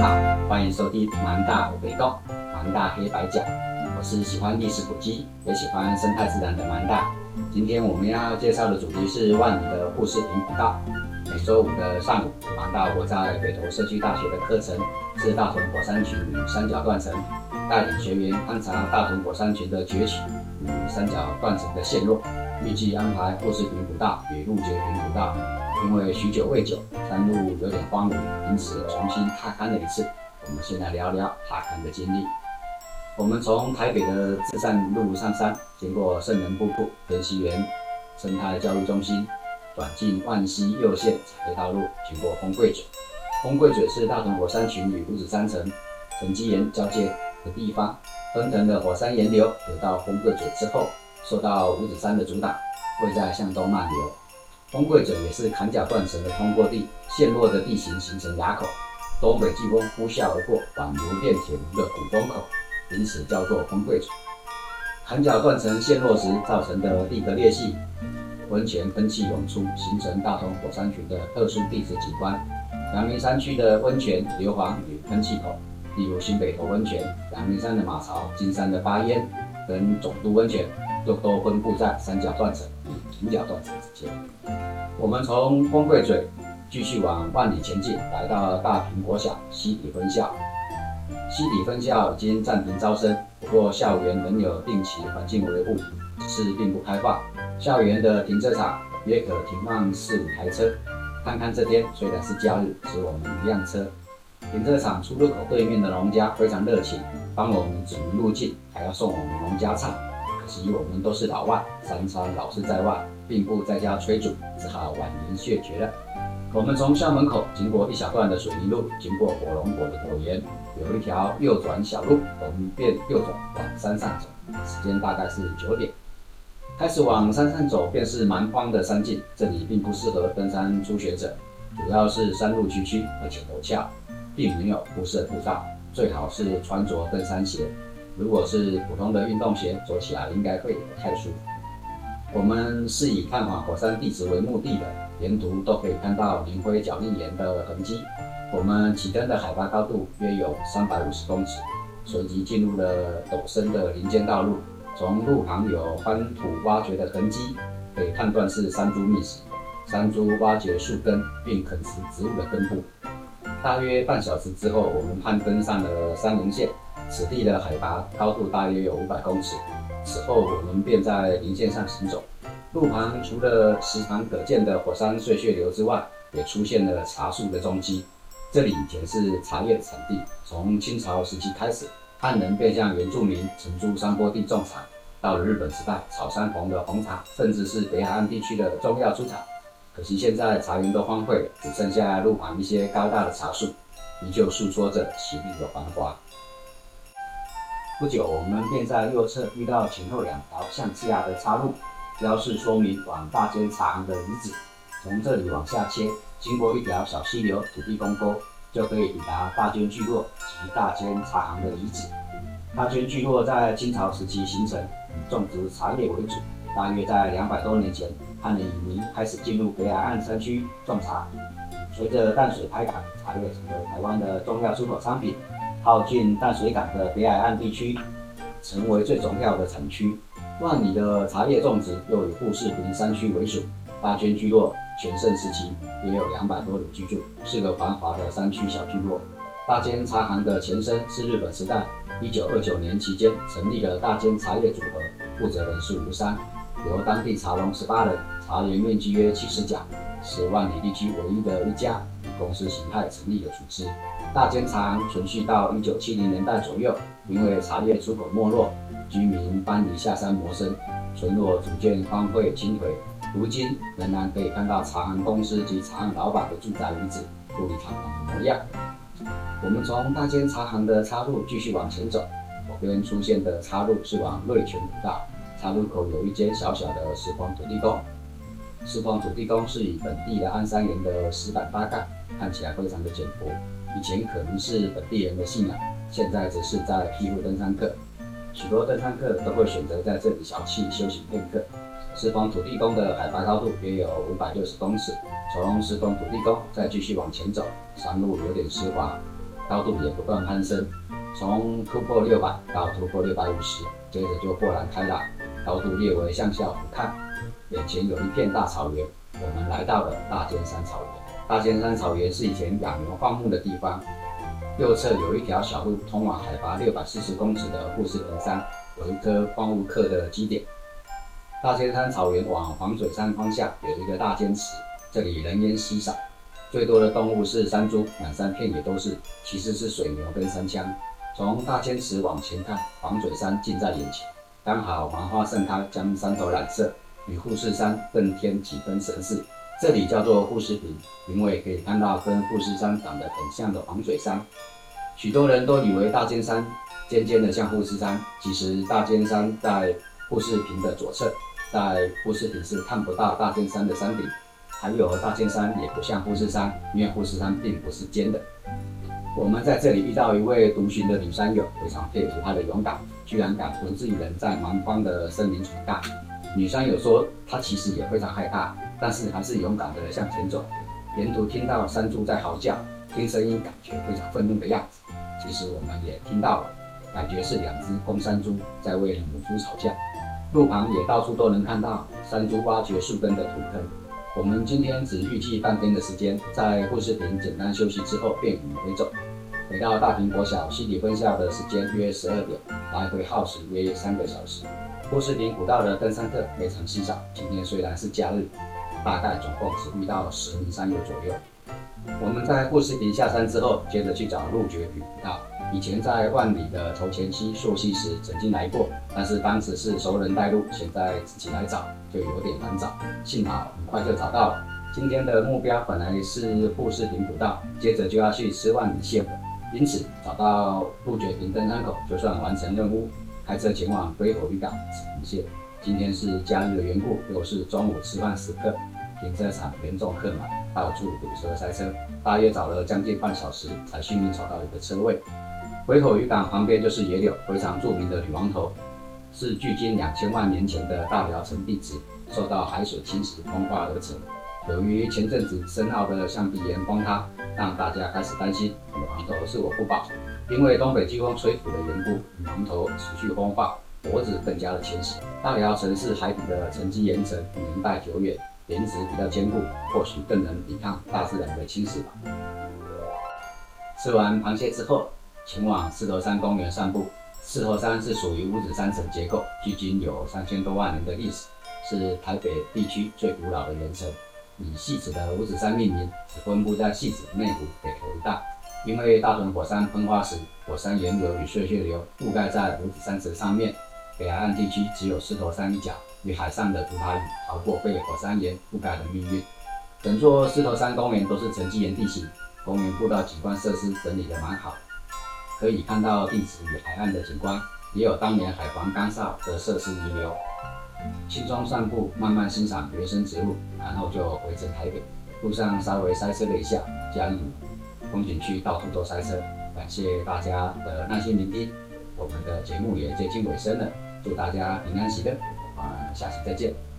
好，欢迎收听蛮大我北高蛮大黑白讲。我是喜欢历史古迹，也喜欢生态自然的蛮大。今天我们要介绍的主题是万里的富士坪古道。每周五的上午，蛮大我在北投社区大学的课程是大屯火山群与三角断层，带领学员勘察大屯火山群的崛起与三角断层的陷落。预计安排富士坪古道与鹿角坪古道。因为许久未久，山路有点荒芜，因此重新踏勘了一次。我们先来聊聊踏勘的经历。我们从台北的自善路上山，经过圣人瀑布、德溪园生态教育中心，转进万溪右线产业道路，经过丰贵嘴。丰贵嘴是大屯火山群与五指山层沉积岩交界的地方。奔腾的火山岩流流到丰贵嘴之后，受到五指山的阻挡，会再向东漫流。丰贵嘴也是坎角断层的通过地，陷落的地形形成垭口，东北季风呼啸而过，宛如炼铁炉的古风口，因此叫做丰贵嘴。坎角断层陷落时造成的地壳裂隙，温泉喷气涌出，形成大同火山群的特殊地质景观。阳明山区的温泉硫磺与喷气口，例如新北投温泉、阳明山的马槽、金山的巴烟跟总督温泉，都都分布在三角断层平角断层之间。我们从丰贵嘴继续往万里前进，来到大坪国小西底分校。西底分校已经暂停招生，不过校园仍有定期环境维护，只是并不开放。校园的停车场约可停放四五台车。看看这天虽然是假日，只我们一辆车。停车场出入口对面的农家非常热情，帮我们指明路径，还要送我们农家菜。可惜我们都是老外，三餐老是在外。并不在家催煮，只好婉言谢绝了。我们从校门口经过一小段的水泥路，经过火龙果的果园，有一条右转小路，我们便右转往山上走。时间大概是九点，开始往山上走，便是蛮荒的山径。这里并不适合登山初学者，主要是山路崎岖而且陡峭，并没有铺设步道，最好是穿着登山鞋。如果是普通的运动鞋，走起来应该会不太舒服。我们是以探访火山地质为目的的，沿途都可以看到磷灰角砾岩的痕迹。我们起登的海拔高度约有三百五十公尺，随即进入了陡升的林间道路。从路旁有翻土挖掘的痕迹，可以判断是山猪觅食。山猪挖掘树根并啃食植物的根部。大约半小时之后，我们攀登上了山棱线，此地的海拔高度大约有五百公尺。此后，我们便在林线上行走。路旁除了时常可见的火山碎屑流之外，也出现了茶树的踪迹。这里以前是茶叶的产地，从清朝时期开始，汉人便向原住民承租山坡地种茶。到了日本时代，草山红的红茶，甚至是北海岸地区的重要出产。可惜现在茶园都荒废，只剩下路旁一些高大的茶树，依旧诉说着昔日的繁华。不久，我们便在右侧遇到前后两条向下的岔路，标示说明往大尖茶行的遗址。从这里往下切，经过一条小溪流、土地公沟，就可以抵达大尖聚落及大尖茶行的遗址。大尖聚落在清朝时期形成，以种植茶叶为主。大约在两百多年前，汉人移民开始进入北海岸山区种茶。随着淡水开港，茶叶成为台湾的重要出口商品。靠近淡水港的北海岸地区，成为最重要的产区。万里的茶叶种植又以富士林山区为主。大圈聚落全盛时期约有两百多人居住，是个繁华的山区小聚落。大间茶行的前身是日本时代一九二九年期间成立的大间茶叶组合，负责人是吴山，由当地茶农十八人，茶园面积约七十甲，是万里地区唯一的一家公司形态成立的组织。大间茶行存续到一九七零年代左右，因为茶叶出口没落，居民搬离下山谋生，村落逐渐荒废倾颓。如今仍然可以看到茶行公司及茶行老板的住宅遗址，富丽堂皇的模样。我们从大间茶行的岔路继续往前走，左边出现的岔路是往瑞泉古道。岔路口有一间小小的石棚土地公，石棚土地公是以本地的安山岩的石板搭盖，看起来非常的简朴。以前可能是本地人的信仰，现在只是在庇护登山客。许多登山客都会选择在这里小憩休息片刻。石峰土地公的海拔高度约有五百六十公尺，从石峰土地公再继续往前走，山路有点湿滑，高度也不断攀升，从突破六百到突破六百五十，接着就豁然开朗，高度略微向下俯瞰，眼前有一片大草原，我们来到了大尖山草原。大尖山草原是以前养牛放牧的地方，右侧有一条小路通往海拔六百四十公尺的富士坪山，有一颗荒芜客的基点。大尖山草原往黄水山方向有一个大尖池，这里人烟稀少。最多的动物是山猪，满山遍野都是，其实是水牛跟山羌。从大千池往前看，黄嘴山近在眼前，刚好芒花盛开，将山头染色，与富士山更添几分神似。这里叫做富士坪，因为可以看到跟富士山长得很像的黄嘴山。许多人都以为大尖山尖尖的像富士山，其实大尖山在富士坪的左侧，在富士坪是看不到大尖山的山顶。还有大尖山也不像富士山，因为富士山并不是尖的。我们在这里遇到一位独行的女山友，非常佩服她的勇敢，居然敢独自一人在蛮荒的森林闯荡。女山友说，她其实也非常害怕，但是还是勇敢地向前走。沿途听到山猪在嚎叫，听声音感觉非常愤怒的样子。其实我们也听到了，感觉是两只公山猪在为母猪吵架。路旁也到处都能看到山猪挖掘树根的土坑。我们今天只预计半天的时间，在护士坪简单休息之后便往回走。回到大坪国小西底分校的时间约十二点，来回耗时约三个小时。护士坪古道的登山客非常稀少，今天虽然是假日，大概总共只遇到十名山友左右。我们在富士林下山之后，接着去找鹿绝坪古道。以前在万里的头前溪溯溪时曾经来过，但是当时是熟人带路，现在自己来找就有点难找。幸好很快就找到了。今天的目标本来是富士林古道，接着就要去吃万里蟹粉，因此找到鹿角坪登山口就算完成任务。开车前往龟头渔港吃螃蟹。今天是假日的缘故，又是中午吃饭时刻，停车场严重客满，到处堵车塞车，大约找了将近半小时才幸运找到一个车位。回口渔港旁边就是野柳，非常著名的女王头，是距今两千万年前的大寮城地质，受到海水侵蚀风化而成。由于前阵子深澳的象鼻岩崩塌，让大家开始担心女王头是否不保。因为东北季风吹拂的缘故，女王头持续风化，脖子更加的侵蚀。大寮城是海底的沉积岩层，年代久远，岩质比较坚固，或许更能抵抗大自然的侵蚀吧。吃完螃蟹之后。前往狮头山公园散步。狮头山是属于五指山层结构，距今有三千多万年的历史，是台北地区最古老的岩层。以细子的五指山命名，只分布在细子内湖北头一带。因为大屯火山喷发时，火山岩流与碎屑流覆盖在五指山层上面，北海岸地区只有狮头山一角与海上的竹排屿逃过被火山岩覆盖的命运。整座狮头山公园都是沉积岩地形，公园步道景观设施整理得蛮好。可以看到地质与海岸的景观，也有当年海防干哨的设施遗留。轻松散步，慢慢欣赏原生植物，然后就回程台北。路上稍微塞车了一下，嘉义风景区到处都塞车。感谢大家的耐心聆听，我们的节目也接近尾声了，祝大家平安喜乐，下期再见。